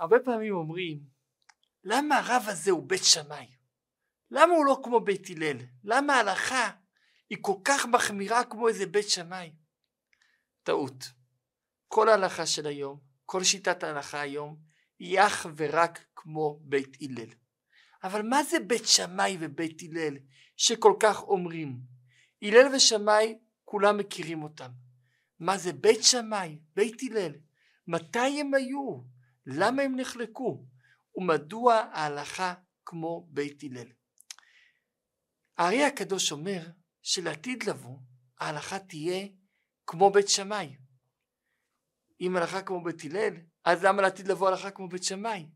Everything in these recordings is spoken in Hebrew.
הרבה פעמים אומרים, למה הרב הזה הוא בית שמאי? למה הוא לא כמו בית הלל? למה ההלכה היא כל כך מחמירה כמו איזה בית שמאי? טעות. כל ההלכה של היום, כל שיטת ההלכה היום, היא אך ורק כמו בית הלל. אבל מה זה בית שמאי ובית הלל שכל כך אומרים? הלל ושמאי כולם מכירים אותם. מה זה בית שמאי, בית הלל? מתי הם היו? למה הם נחלקו? ומדוע ההלכה כמו בית הלל? הארי הקדוש אומר שלעתיד לבוא ההלכה תהיה כמו בית שמאי. אם הלכה כמו בית הלל, אז למה לעתיד לבוא הלכה כמו בית שמאי?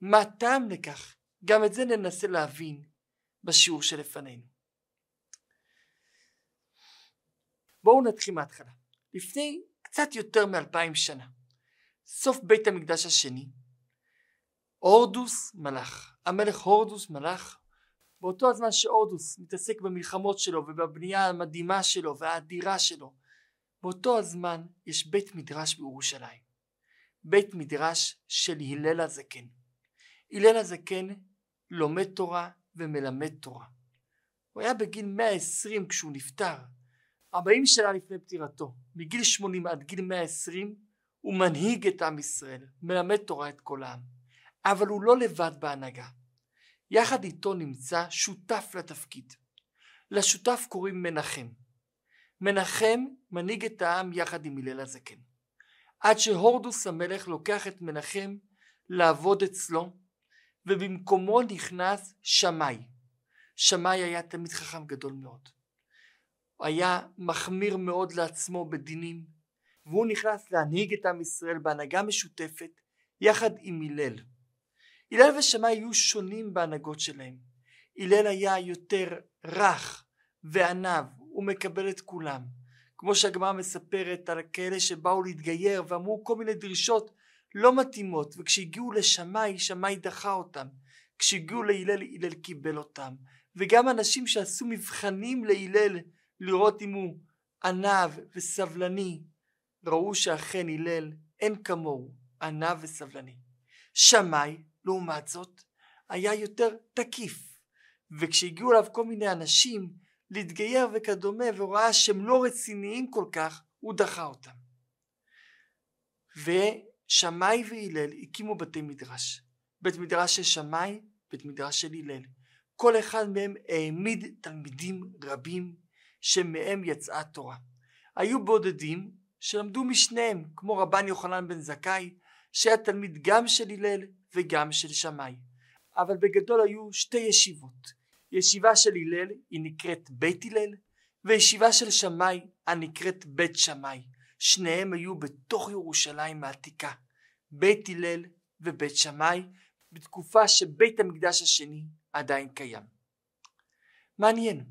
מה הטעם לכך? גם את זה ננסה להבין בשיעור שלפנינו. בואו נתחיל מההתחלה. לפני קצת יותר מאלפיים שנה, סוף בית המקדש השני, הורדוס מלך, המלך הורדוס מלך, באותו הזמן שהורדוס מתעסק במלחמות שלו ובבנייה המדהימה שלו והאדירה שלו, באותו הזמן יש בית מדרש בירושלים, בית מדרש של הלל הזקן. הלל הזקן לומד תורה ומלמד תורה. הוא היה בגיל 120 כשהוא נפטר, 40 שנה לפני פטירתו, מגיל 80 עד גיל 120 הוא מנהיג את עם ישראל, מלמד תורה את כל העם. אבל הוא לא לבד בהנהגה. יחד איתו נמצא שותף לתפקיד. לשותף קוראים מנחם. מנחם מנהיג את העם יחד עם הלל הזקן. עד שהורדוס המלך לוקח את מנחם לעבוד אצלו, ובמקומו נכנס שמאי. שמאי היה תלמיד חכם גדול מאוד. היה מחמיר מאוד לעצמו בדינים, והוא נכנס להנהיג את עם ישראל בהנהגה משותפת יחד עם הלל. הלל ושמאי היו שונים בהנהגות שלהם. הלל היה יותר רך ועניו, הוא מקבל את כולם. כמו שהגמרא מספרת על כאלה שבאו להתגייר ואמרו כל מיני דרישות לא מתאימות, וכשהגיעו לשמאי, שמאי דחה אותם. כשהגיעו להלל, הלל קיבל אותם. וגם אנשים שעשו מבחנים להלל לראות אם הוא עניו וסבלני, ראו שאכן הלל אין כמוהו, עניו וסבלני. שמאי, לעומת זאת, היה יותר תקיף, וכשהגיעו אליו כל מיני אנשים להתגייר וכדומה, והוא ראה שהם לא רציניים כל כך, הוא דחה אותם. ושמאי והלל הקימו בתי מדרש. בית מדרש של שמאי, בית מדרש של הלל. כל אחד מהם העמיד תלמידים רבים שמהם יצאה תורה. היו בודדים שלמדו משניהם, כמו רבן יוחנן בן זכאי, שהיה תלמיד גם של הלל וגם של שמאי. אבל בגדול היו שתי ישיבות. ישיבה של הלל היא נקראת בית הלל, וישיבה של שמאי הנקראת בית שמאי. שניהם היו בתוך ירושלים העתיקה. בית הלל ובית שמאי, בתקופה שבית המקדש השני עדיין קיים. מעניין,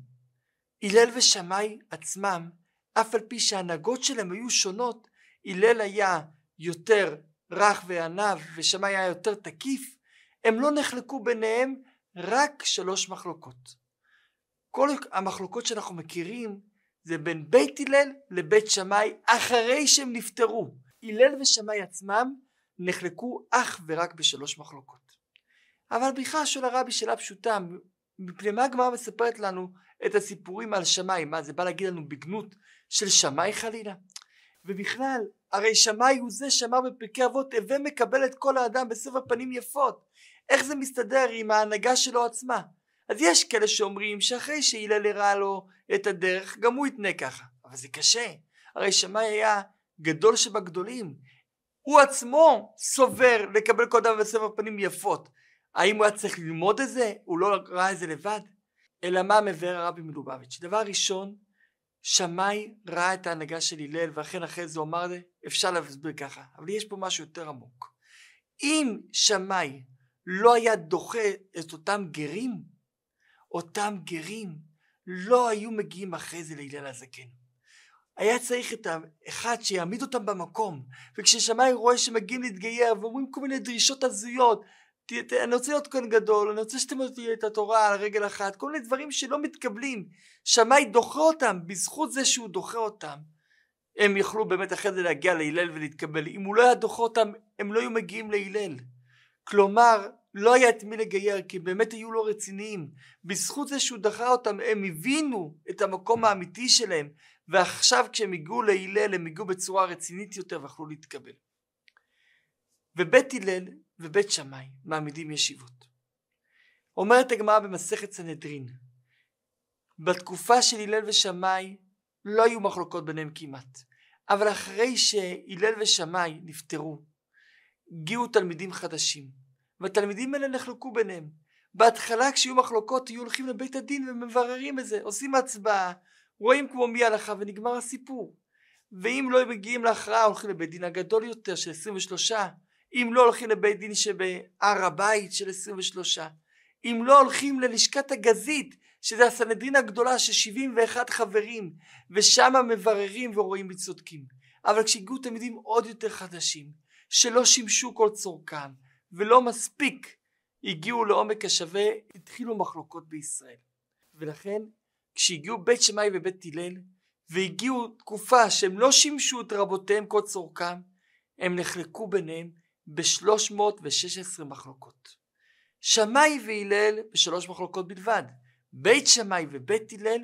הלל ושמאי עצמם, אף על פי שההנהגות שלהם היו שונות, הלל היה יותר רך ועניו ושמאי היה יותר תקיף, הם לא נחלקו ביניהם רק שלוש מחלוקות. כל המחלוקות שאנחנו מכירים זה בין בית הלל לבית שמאי אחרי שהם נפטרו. הלל ושמאי עצמם נחלקו אך ורק בשלוש מחלוקות. אבל בכלל של הרבי שאלה פשוטה, מפני מה הגמרא מספרת לנו את הסיפורים על שמאי? מה זה בא להגיד לנו בגנות של שמאי חלילה? ובכלל, הרי שמאי הוא זה שאמר בפרקי אבות, הווה מקבל את כל האדם בסבר פנים יפות. איך זה מסתדר עם ההנהגה שלו עצמה? אז יש כאלה שאומרים שאחרי שהילל הראה לו את הדרך, גם הוא יתנה ככה. אבל זה קשה. הרי שמאי היה גדול שבגדולים. הוא עצמו סובר לקבל כל אדם בסבר פנים יפות. האם הוא היה צריך ללמוד את זה? הוא לא ראה את זה לבד? אלא מה מבאר הרבי מלובביץ'? דבר ראשון, שמאי ראה את ההנהגה של הלל ואכן אחרי זה הוא אמר לי אפשר להסביר ככה אבל יש פה משהו יותר עמוק. אם שמאי לא היה דוחה את אותם גרים אותם גרים לא היו מגיעים אחרי זה להלל הזקן. היה צריך את האחד שיעמיד אותם במקום וכששמאי רואה שמגיעים להתגייר ואומרים כל מיני דרישות הזויות אני רוצה להיות כאן גדול, אני רוצה שתלמד אותי את התורה על רגל אחת, כל מיני דברים שלא מתקבלים. שמאי דוחה אותם, בזכות זה שהוא דוחה אותם. הם יכלו באמת אחרי זה להגיע להלל ולהתקבל. אם הוא לא היה דוחה אותם, הם לא היו מגיעים להלל. כלומר, לא היה את מי לגייר, כי באמת היו לא רציניים. בזכות זה שהוא דחה אותם, הם הבינו את המקום האמיתי שלהם, ועכשיו כשהם הגיעו להלל, הם הגיעו בצורה רצינית יותר ויכלו להתקבל. ובית הלל ובית שמאי מעמידים ישיבות. אומרת הגמרא במסכת סנהדרין, בתקופה של הלל ושמאי לא היו מחלוקות ביניהם כמעט, אבל אחרי שהלל ושמאי נפטרו, הגיעו תלמידים חדשים, והתלמידים האלה נחלקו ביניהם. בהתחלה כשהיו מחלוקות היו הולכים לבית הדין ומבררים את זה, עושים הצבעה, רואים כמו מי הלכה ונגמר הסיפור. ואם לא מגיעים להכרעה הולכים לבית דין הגדול יותר של 23, אם לא הולכים לבית דין שבהר הבית של 23, אם לא הולכים ללשכת הגזית שזה הסנהדרין הגדולה של 71 חברים ושם מבררים ורואים מי צודקים. אבל כשהגיעו תלמידים עוד יותר חדשים שלא שימשו כל צורכם ולא מספיק הגיעו לעומק השווה התחילו מחלוקות בישראל ולכן כשהגיעו בית שמאי ובית הלל והגיעו תקופה שהם לא שימשו את רבותיהם כל צורכם הם נחלקו ביניהם ב-316 מחלוקות. שמאי והלל בשלוש מחלוקות בלבד. בית שמאי ובית הלל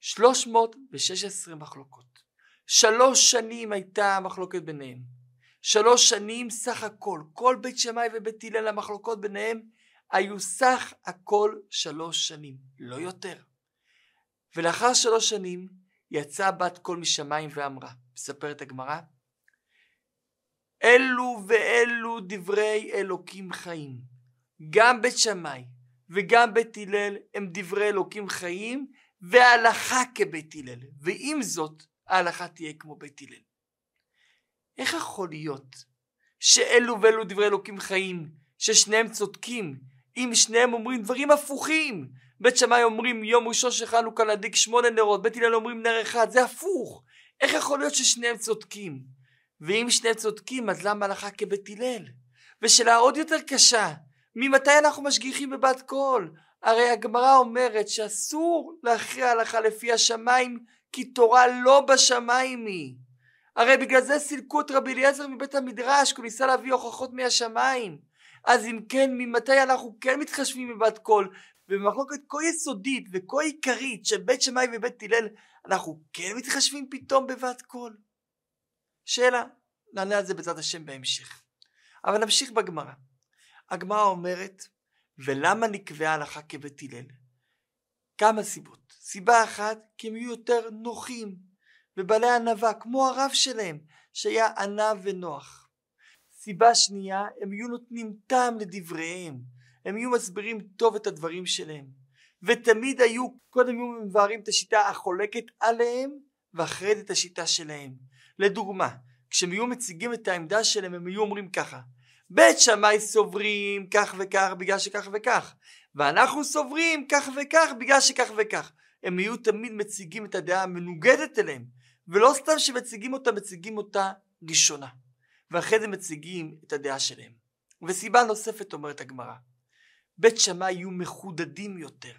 316 מחלוקות. שלוש שנים הייתה המחלוקת ביניהם. שלוש שנים סך הכל, כל בית שמאי ובית הלל המחלוקות ביניהם היו סך הכל שלוש שנים, לא יותר. ולאחר שלוש שנים יצאה בת קול משמיים ואמרה, מספרת הגמרא, אלו ואלו דברי אלוקים חיים. גם בית שמאי וגם בית הלל הם דברי אלוקים חיים והלכה כבית הלל. ועם זאת ההלכה תהיה כמו בית הלל. איך יכול להיות שאלו ואלו דברי אלוקים חיים, ששניהם צודקים, אם שניהם אומרים דברים הפוכים? בית שמאי אומרים יום ראשון של חנוכה להדליק שמונה נרות, בית הלל אומרים נר אחד, זה הפוך. איך יכול להיות ששניהם צודקים? ואם שניהם צודקים, אז למה הלכה כבית הלל? ושאלה עוד יותר קשה, ממתי אנחנו משגיחים בבת קול? הרי הגמרא אומרת שאסור להכריע הלכה לפי השמיים, כי תורה לא בשמיים היא. הרי בגלל זה סילקו את רבי אליעזר מבית המדרש, כי הוא ניסה להביא הוכחות מהשמיים. אז אם כן, ממתי אנחנו כן מתחשבים בבת קול? ובמחלוקת כה יסודית וכה עיקרית של בית שמאי ובית הלל, אנחנו כן מתחשבים פתאום בבת קול? שאלה, נענה על זה בעזרת השם בהמשך. אבל נמשיך בגמרא. הגמרא אומרת, ולמה נקבעה הלכה כבית הלל? כמה סיבות. סיבה אחת, כי הם יהיו יותר נוחים ובעלי ענווה, כמו הרב שלהם, שהיה ענב ונוח. סיבה שנייה, הם יהיו נותנים טעם לדבריהם, הם יהיו מסבירים טוב את הדברים שלהם. ותמיד היו, קודם היו מבארים את השיטה החולקת עליהם, ואחרי זה את השיטה שלהם. לדוגמה, כשהם היו מציגים את העמדה שלהם, הם היו אומרים ככה, בית שמאי סוברים כך וכך בגלל שכך וכך, ואנחנו סוברים כך וכך בגלל שכך וכך. הם היו תמיד מציגים את הדעה המנוגדת אליהם, ולא סתם שמציגים אותה, מציגים אותה ראשונה. ואחרי זה מציגים את הדעה שלהם. וסיבה נוספת אומרת הגמרא, בית שמאי היו מחודדים יותר,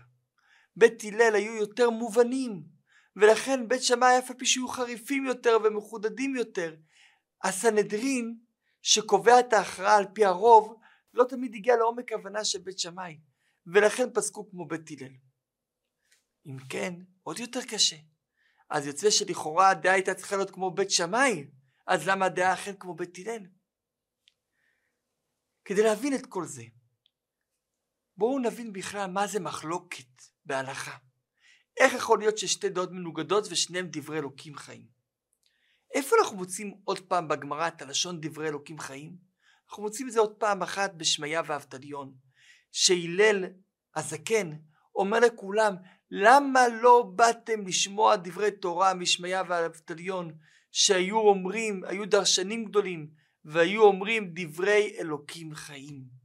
בית הלל היו יותר מובנים, ולכן בית שמאי אף על פי שהיו חריפים יותר ומחודדים יותר, הסנהדרין שקובע את ההכרעה על פי הרוב לא תמיד הגיע לעומק הבנה של בית שמאי ולכן פסקו כמו בית הלל. אם כן עוד יותר קשה אז יוצא שלכאורה הדעה הייתה צריכה להיות כמו בית שמאי אז למה הדעה אכן כמו בית הלל? כדי להבין את כל זה בואו נבין בכלל מה זה מחלוקת בהלכה איך יכול להיות ששתי דעות מנוגדות ושניהם דברי אלוקים חיים? איפה אנחנו מוצאים עוד פעם בגמרא את הלשון דברי אלוקים חיים? אנחנו מוצאים את זה עוד פעם אחת בשמיה ואבטליון, שהלל הזקן אומר לכולם, למה לא באתם לשמוע דברי תורה משמיה ואבטליון, שהיו אומרים, היו דרשנים גדולים, והיו אומרים דברי אלוקים חיים.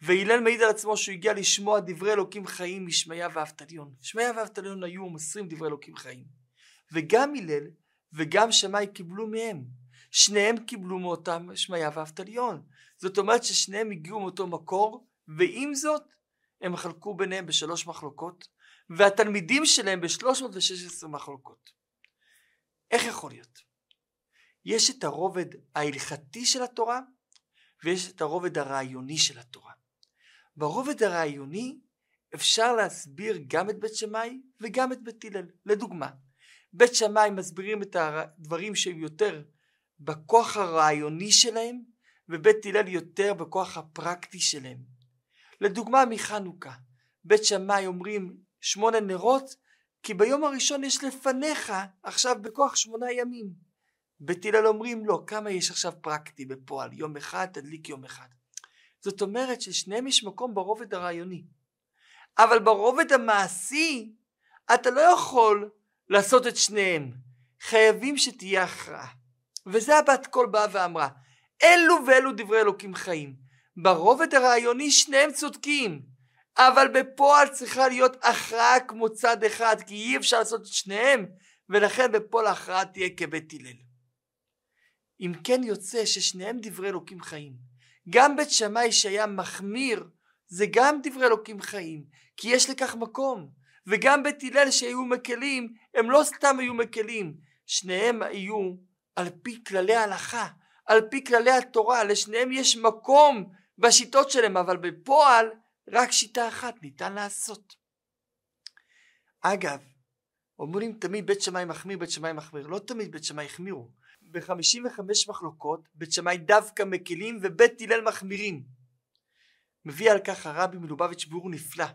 והלל מעיד על עצמו שהוא הגיע לשמוע דברי אלוקים חיים משמיה ואבטליון. שמיה ואבטליון היו מוסרים דברי אלוקים חיים. וגם הלל וגם שמאי קיבלו מהם. שניהם קיבלו מאותם שמעיה ואבטליון. זאת אומרת ששניהם הגיעו מאותו מקור, ועם זאת הם חלקו ביניהם בשלוש מחלוקות, והתלמידים שלהם בשלוש מאות ושש עשרה מחלוקות. איך יכול להיות? יש את הרובד ההלכתי של התורה, ויש את הרובד הרעיוני של התורה. ברובד הרעיוני אפשר להסביר גם את בית שמאי וגם את בית הלל. לדוגמה, בית שמאי מסבירים את הדברים שהם יותר בכוח הרעיוני שלהם, ובית הלל יותר בכוח הפרקטי שלהם. לדוגמה מחנוכה, בית שמאי אומרים שמונה נרות, כי ביום הראשון יש לפניך עכשיו בכוח שמונה ימים. בית הלל אומרים לא, כמה יש עכשיו פרקטי בפועל, יום אחד תדליק יום אחד. זאת אומרת ששניהם יש מקום ברובד הרעיוני. אבל ברובד המעשי אתה לא יכול לעשות את שניהם. חייבים שתהיה הכרעה. וזה הבת קול באה ואמרה, אלו ואלו דברי אלוקים חיים. ברובד הרעיוני שניהם צודקים, אבל בפועל צריכה להיות הכרעה כמו צד אחד, כי אי אפשר לעשות את שניהם, ולכן בפועל ההכרעה תהיה כבית הלל. אם כן יוצא ששניהם דברי אלוקים חיים. גם בית שמאי שהיה מחמיר, זה גם דברי אלוקים חיים, כי יש לכך מקום. וגם בית הלל שהיו מקלים, הם לא סתם היו מקלים, שניהם היו על פי כללי ההלכה, על פי כללי התורה, לשניהם יש מקום בשיטות שלהם, אבל בפועל רק שיטה אחת ניתן לעשות. אגב, אומרים תמיד בית שמאי מחמיר, בית שמאי מחמיר, לא תמיד בית שמאי החמירו. ב-55 מחלוקות בית שמאי דווקא מקלים ובית הלל מחמירים. מביא על כך הרבי מלובביץ' ביאור נפלא.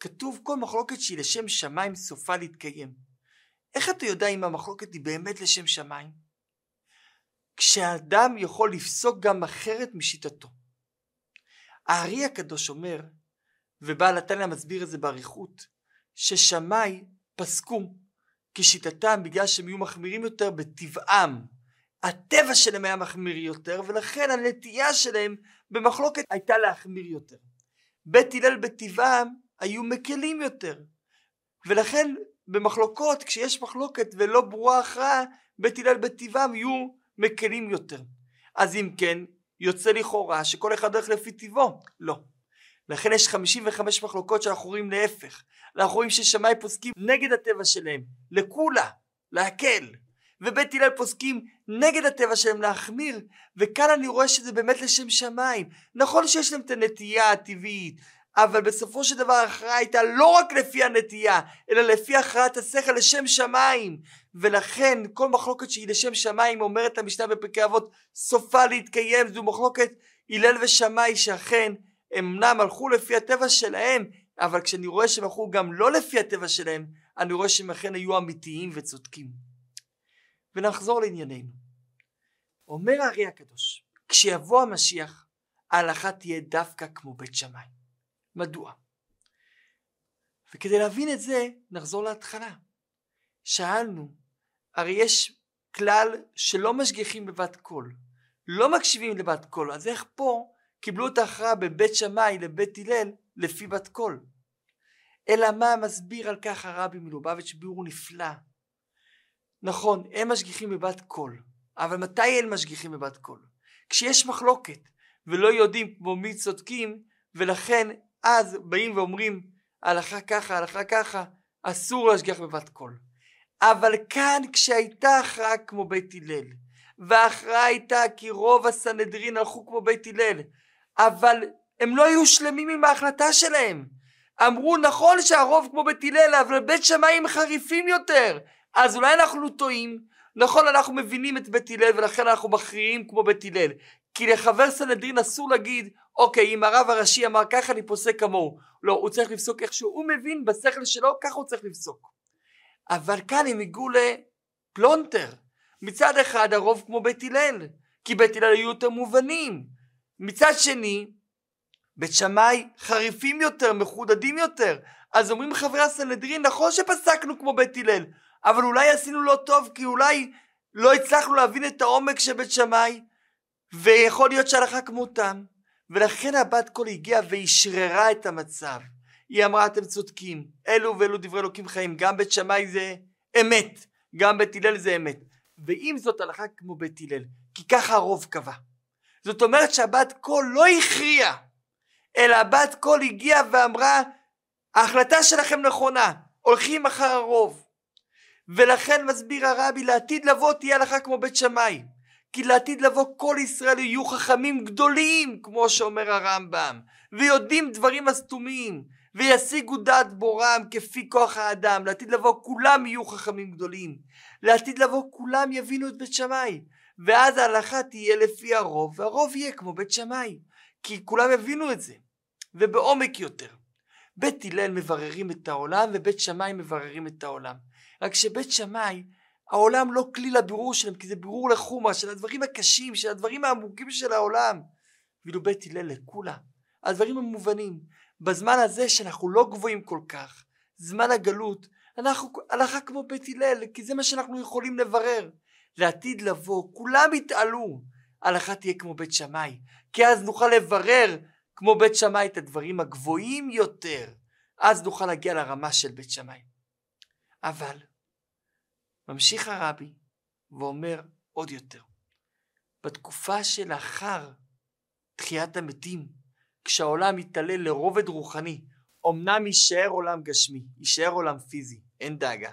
כתוב כל מחלוקת שהיא לשם שמיים סופה להתקיים. איך אתה יודע אם המחלוקת היא באמת לשם שמיים? כשאדם יכול לפסוק גם אחרת משיטתו. הארי הקדוש אומר, ובעל התניא מסביר את זה באריכות, ששמאי פסקו כשיטתם בגלל שהם יהיו מחמירים יותר בטבעם. הטבע שלהם היה מחמיר יותר ולכן הנטייה שלהם במחלוקת הייתה להחמיר יותר. בית הלל בטבעם היו מקלים יותר ולכן במחלוקות כשיש מחלוקת ולא ברורה הכרעה בית הלל בטבעם יהיו מקלים יותר. אז אם כן יוצא לכאורה שכל אחד הולך לפי טבעו. לא. לכן יש 55 מחלוקות שאנחנו רואים להפך. אנחנו רואים ששמאי פוסקים נגד הטבע שלהם, לקולה, להקל. ובית הלל פוסקים נגד הטבע שלהם להחמיר, וכאן אני רואה שזה באמת לשם שמיים. נכון שיש להם את הנטייה הטבעית, אבל בסופו של דבר ההכרעה הייתה לא רק לפי הנטייה, אלא לפי הכרעת השכל לשם שמיים. ולכן כל מחלוקת שהיא לשם שמיים אומרת המשנה בפרקי אבות סופה להתקיים זו מחלוקת הלל ושמאי שאכן אמנם הלכו לפי הטבע שלהם אבל כשאני רואה שהם הלכו גם לא לפי הטבע שלהם אני רואה שהם אכן היו אמיתיים וצודקים. ונחזור לענייננו. אומר האר"י הקדוש כשיבוא המשיח ההלכה תהיה דווקא כמו בית שמאי. מדוע? וכדי להבין את זה נחזור להתחלה. שאלנו הרי יש כלל שלא משגיחים בבת קול, לא מקשיבים לבת קול, אז איך פה קיבלו את ההכרעה בין בית שמאי לבית הלל לפי בת קול? אלא מה מסביר על כך הרבי מלובביץ' ביאור נפלא. נכון, אין משגיחים בבת קול, אבל מתי אין משגיחים בבת קול? כשיש מחלוקת ולא יודעים כמו מי צודקים ולכן אז באים ואומרים הלכה ככה, הלכה ככה, אסור להשגיח בבת קול. אבל כאן כשהייתה הכרעה כמו בית הלל, וההכרעה הייתה כי רוב הסנהדרין הלכו כמו בית הלל, אבל הם לא היו שלמים עם ההחלטה שלהם. אמרו נכון שהרוב כמו בית הלל, אבל בית שמאי הם חריפים יותר. אז אולי אנחנו טועים, נכון אנחנו מבינים את בית הלל ולכן אנחנו מכריעים כמו בית הלל. כי לחבר סנהדרין אסור להגיד, אוקיי, אם הרב הראשי אמר ככה אני פוסק כמוהו. לא, הוא צריך לפסוק איך שהוא מבין בשכל שלו, ככה הוא צריך לפסוק. אבל כאן הם הגיעו לפלונטר. מצד אחד הרוב כמו בית הלל, כי בית הלל היו יותר מובנים. מצד שני, בית שמאי חריפים יותר, מחודדים יותר. אז אומרים חברי הסנהדרין, נכון שפסקנו כמו בית הלל, אבל אולי עשינו לא טוב, כי אולי לא הצלחנו להבין את העומק של בית שמאי, ויכול להיות שהלכה כמותם. ולכן הבת קול הגיעה ואשררה את המצב. היא אמרה אתם צודקים, אלו ואלו דברי אלוקים חיים, גם בית שמאי זה אמת, גם בית הלל זה אמת. ואם זאת הלכה כמו בית הלל, כי ככה הרוב קבע. זאת אומרת שהבת קול לא הכריעה, אלא הבת קול הגיעה ואמרה, ההחלטה שלכם נכונה, הולכים אחר הרוב. ולכן מסביר הרבי לעתיד לבוא תהיה הלכה כמו בית שמאי. כי לעתיד לבוא כל ישראל יהיו חכמים גדולים, כמו שאומר הרמב"ם, ויודעים דברים הסתומים, וישיגו דעת בורם כפי כוח האדם, לעתיד לבוא כולם יהיו חכמים גדולים, לעתיד לבוא כולם יבינו את בית שמאי, ואז ההלכה תהיה לפי הרוב, והרוב יהיה כמו בית שמאי, כי כולם יבינו את זה, ובעומק יותר. בית הלל מבררים את העולם, ובית שמאי מבררים את העולם. רק שבית שמאי, העולם לא כלי לבירור שלהם, כי זה בירור לחומה, של הדברים הקשים, של הדברים העמוקים של העולם. ואילו בית הלל לכולה, הדברים המובנים. בזמן הזה שאנחנו לא גבוהים כל כך, זמן הגלות, אנחנו הלכה כמו בית הלל, כי זה מה שאנחנו יכולים לברר. לעתיד לבוא, כולם יתעלו, הלכה תהיה כמו בית שמאי, כי אז נוכל לברר כמו בית שמאי את הדברים הגבוהים יותר, אז נוכל להגיע לרמה של בית שמאי. אבל ממשיך הרבי ואומר עוד יותר, בתקופה שלאחר תחיית המתים, כשהעולם יתעלה לרובד רוחני, אמנם יישאר עולם גשמי, יישאר עולם פיזי, אין דאגה,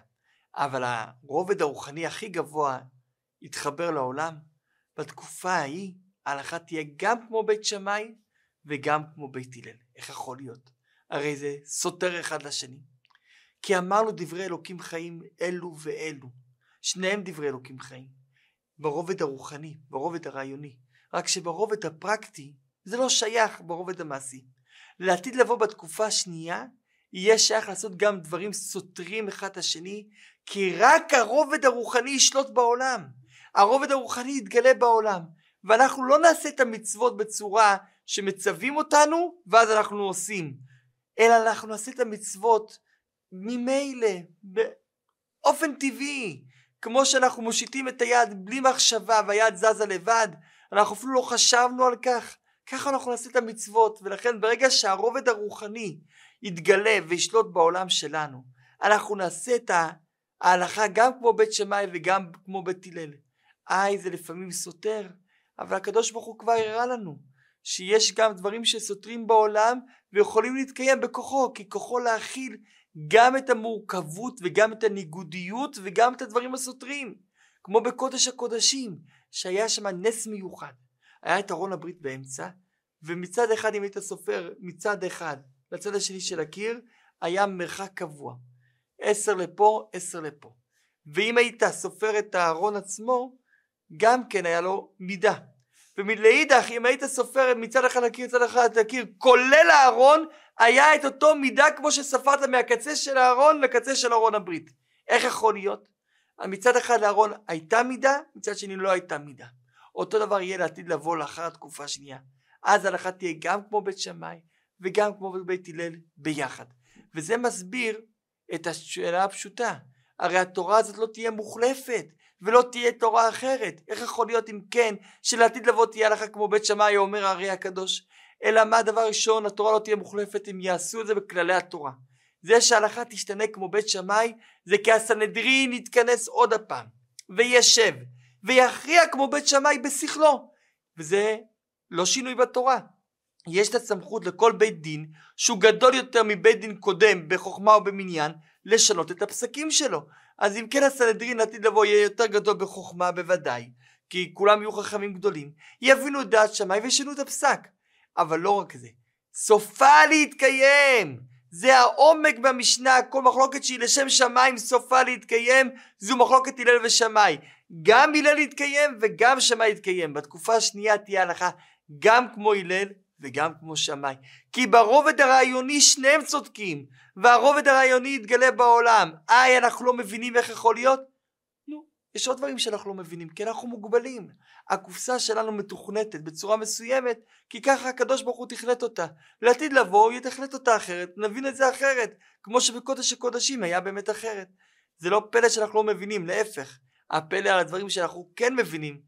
אבל הרובד הרוחני הכי גבוה יתחבר לעולם, בתקופה ההיא ההלכה תהיה גם כמו בית שמאי וגם כמו בית הלל. איך יכול להיות? הרי זה סותר אחד לשני. כי אמרנו דברי אלוקים חיים אלו ואלו, שניהם דברי אלוקים חיים. ברובד הרוחני, ברובד הרעיוני. רק שברובד הפרקטי זה לא שייך ברובד המעשי. לעתיד לבוא בתקופה השנייה יהיה שייך לעשות גם דברים סותרים אחד את השני, כי רק הרובד הרוחני ישלוט בעולם. הרובד הרוחני יתגלה בעולם, ואנחנו לא נעשה את המצוות בצורה שמצווים אותנו ואז אנחנו עושים, אלא אנחנו נעשה את המצוות ממילא, באופן טבעי, כמו שאנחנו מושיטים את היד בלי מחשבה והיד זזה לבד, אנחנו אפילו לא חשבנו על כך, ככה אנחנו נעשה את המצוות, ולכן ברגע שהרובד הרוחני יתגלה וישלוט בעולם שלנו, אנחנו נעשה את ההלכה גם כמו בית שמאי וגם כמו בית הלל. איי, זה לפעמים סותר, אבל הקדוש ברוך הוא כבר הראה לנו שיש גם דברים שסותרים בעולם ויכולים להתקיים בכוחו, כי כוחו להכיל גם את המורכבות וגם את הניגודיות וגם את הדברים הסותרים, כמו בקודש הקודשים, שהיה שם נס מיוחד. היה את ארון הברית באמצע, ומצד אחד אם היית סופר מצד אחד לצד השני של הקיר, היה מרחק קבוע. עשר לפה, עשר לפה. ואם היית סופר את הארון עצמו, גם כן היה לו מידה. ומלאידך אם היית סופר מצד אחד לקיר מצד אחד לקיר כולל הארון היה את אותו מידה כמו שספרת מהקצה של הארון לקצה של ארון הברית איך יכול להיות? מצד אחד לארון הייתה מידה מצד שני לא הייתה מידה. אותו דבר יהיה לעתיד לבוא לאחר התקופה השנייה. אז ההלכה תהיה גם כמו בית שמאי וגם כמו בית הלל ביחד. וזה מסביר את השאלה הפשוטה. הרי התורה הזאת לא תהיה מוחלפת ולא תהיה תורה אחרת. איך יכול להיות אם כן שלעתיד לבוא תהיה הלכה כמו בית שמאי אומר הארי הקדוש? אלא מה הדבר ראשון התורה לא תהיה מוחלפת אם יעשו את זה בכללי התורה. זה שההלכה תשתנה כמו בית שמאי זה כי הסנהדרין יתכנס עוד הפעם וישב ויכריע כמו בית שמאי בשכלו וזה לא שינוי בתורה. יש את הסמכות לכל בית דין שהוא גדול יותר מבית דין קודם בחוכמה או במניין לשנות את הפסקים שלו אז אם כן הסנהדרין לעתיד לבוא יהיה יותר גדול בחוכמה בוודאי, כי כולם יהיו חכמים גדולים, יבינו דעת שמאי וישנו את הפסק. אבל לא רק זה, סופה להתקיים! זה העומק במשנה, כל מחלוקת שהיא לשם שמיים סופה להתקיים, זו מחלוקת הלל ושמאי. גם הלל יתקיים וגם שמאי יתקיים. בתקופה השנייה תהיה הלכה גם כמו הלל וגם כמו שמאי. כי ברובד הרעיוני שניהם צודקים, והרובד הרעיוני יתגלה בעולם. איי, אנחנו לא מבינים איך יכול להיות? נו, יש עוד דברים שאנחנו לא מבינים, כי אנחנו מוגבלים. הקופסה שלנו מתוכנתת בצורה מסוימת, כי ככה הקדוש ברוך הוא תכנת אותה. לעתיד לבוא הוא יתכנת אותה אחרת, נבין את זה אחרת, כמו שבקודש הקודשים היה באמת אחרת. זה לא פלא שאנחנו לא מבינים, להפך. הפלא על הדברים שאנחנו כן מבינים.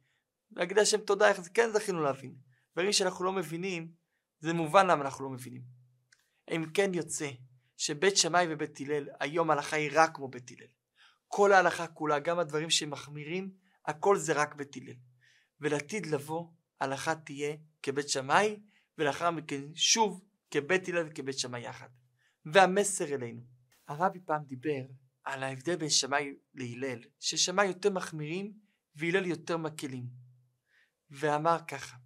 להגיד השם תודה איך כן זכינו להבין. דברים שאנחנו לא מבינים, זה מובן למה אנחנו לא מבינים. אם כן יוצא שבית שמאי ובית הלל היום ההלכה היא רק כמו בית הלל. כל ההלכה כולה, גם הדברים שמחמירים, הכל זה רק בית הלל. ולעתיד לבוא, ההלכה תהיה כבית שמאי, ולאחר מכן שוב כבית הלל וכבית שמאי יחד. והמסר אלינו. הרבי פעם דיבר על ההבדל בין שמאי להלל, ששמאי יותר מחמירים והלל יותר מקלים. ואמר ככה,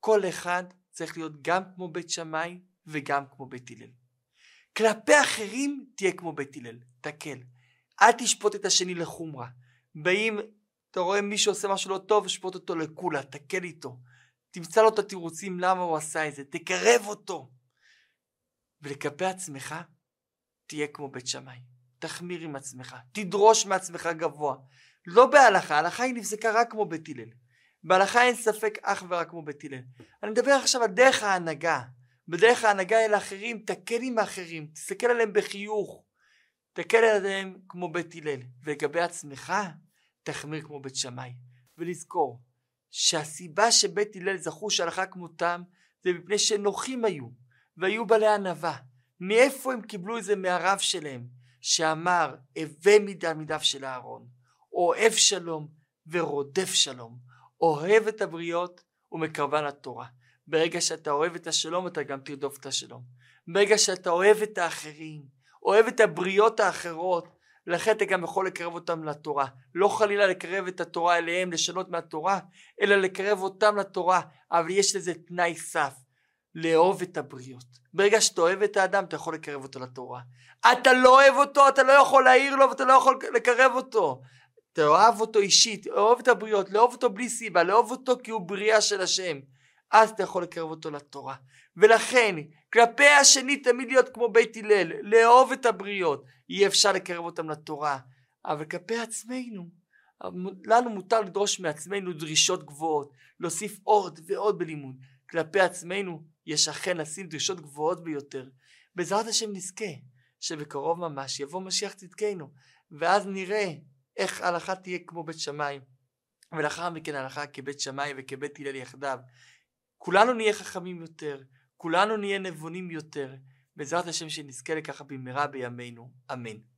כל אחד צריך להיות גם כמו בית שמאי וגם כמו בית הלל. כלפי אחרים תהיה כמו בית הלל, תקל. אל תשפוט את השני לחומרה. באים, אתה רואה מישהו עושה משהו לא טוב, שפוט אותו לקולה, תקל איתו. תמצא לו את התירוצים למה הוא עשה את זה, תקרב אותו. ולכלפי עצמך, תהיה כמו בית שמאי. תחמיר עם עצמך, תדרוש מעצמך גבוה. לא בהלכה, ההלכה היא נפסקה רק כמו בית הלל. בהלכה אין ספק אך ורק כמו בית הלל. אני מדבר עכשיו על דרך ההנהגה. בדרך ההנהגה אל האחרים, תקל עם האחרים, תסתכל עליהם בחיוך. תקל עליהם כמו בית הלל. ולגבי עצמך, תחמיר כמו בית שמאי. ולזכור, שהסיבה שבית הלל זכו שהלכה כמותם, זה מפני שנוחים היו, והיו בעלי ענווה. מאיפה הם קיבלו את זה מהרב שלהם, שאמר, הווה מתלמידיו של אהרון, אוהב שלום ורודף שלום, אוהב את הבריות ומקרבן לתורה. ברגע שאתה אוהב את השלום אתה גם תרדוף את השלום. ברגע שאתה אוהב את האחרים, אוהב את הבריות האחרות, לכן אתה גם יכול לקרב אותם לתורה. לא חלילה לקרב את התורה אליהם, לשנות מהתורה, אלא לקרב אותם לתורה. אבל יש לזה תנאי סף, לאהוב את הבריות. ברגע שאתה אוהב את האדם, אתה יכול לקרב אותו לתורה. אתה לא אוהב אותו, אתה לא יכול להעיר לו ואתה לא יכול לקרב אותו. תאהב אותו אישית, אוהב את הבריות, לאהוב אותו בלי סיבה, לאהוב אותו כי הוא בריאה של השם. אז אתה יכול לקרב אותו לתורה. ולכן, כלפי השני תמיד להיות כמו בית הלל, לאהוב את הבריות, אי אפשר לקרב אותם לתורה. אבל כלפי עצמנו, לנו מותר לדרוש מעצמנו דרישות גבוהות, להוסיף עוד ועוד בלימוד. כלפי עצמנו יש אכן לשים דרישות גבוהות ביותר. בעזרת השם נזכה שבקרוב ממש יבוא משיח צדקנו, ואז נראה איך הלכה תהיה כמו בית שמאי, ולאחר מכן הלכה כבית שמאי וכבית הלל יחדיו. כולנו נהיה חכמים יותר, כולנו נהיה נבונים יותר, בעזרת השם שנזכה לככה במהרה בימינו, אמן.